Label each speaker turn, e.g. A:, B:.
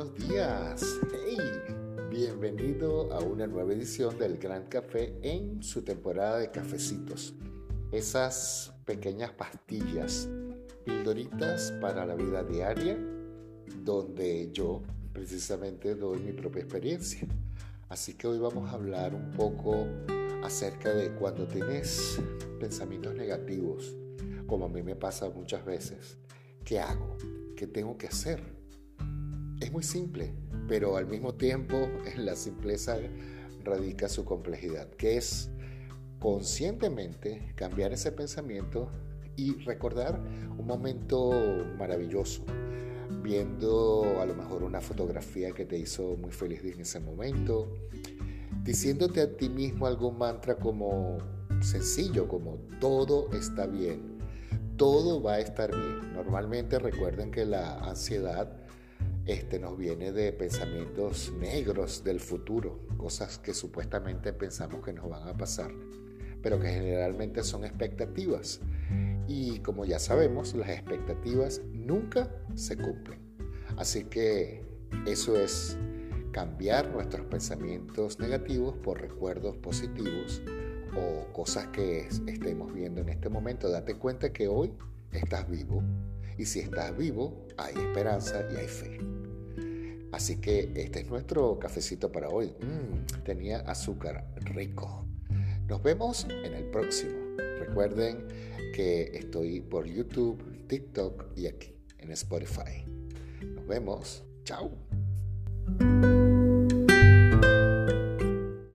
A: buenos días. Hey, bienvenido a una nueva edición del Gran Café en su temporada de cafecitos. Esas pequeñas pastillas, pildoritas para la vida diaria, donde yo precisamente doy mi propia experiencia. Así que hoy vamos a hablar un poco acerca de cuando tienes pensamientos negativos, como a mí me pasa muchas veces. ¿Qué hago? ¿Qué tengo que hacer? Es muy simple, pero al mismo tiempo en la simpleza radica su complejidad, que es conscientemente cambiar ese pensamiento y recordar un momento maravilloso, viendo a lo mejor una fotografía que te hizo muy feliz en ese momento, diciéndote a ti mismo algún mantra como sencillo, como todo está bien, todo va a estar bien. Normalmente recuerden que la ansiedad este, nos viene de pensamientos negros del futuro, cosas que supuestamente pensamos que nos van a pasar, pero que generalmente son expectativas. Y como ya sabemos, las expectativas nunca se cumplen. Así que eso es cambiar nuestros pensamientos negativos por recuerdos positivos o cosas que estemos viendo en este momento. Date cuenta que hoy estás vivo y si estás vivo hay esperanza y hay fe. Así que este es nuestro cafecito para hoy. Mm, tenía azúcar rico. Nos vemos en el próximo. Recuerden que estoy por YouTube, TikTok y aquí en Spotify. Nos vemos. Chao.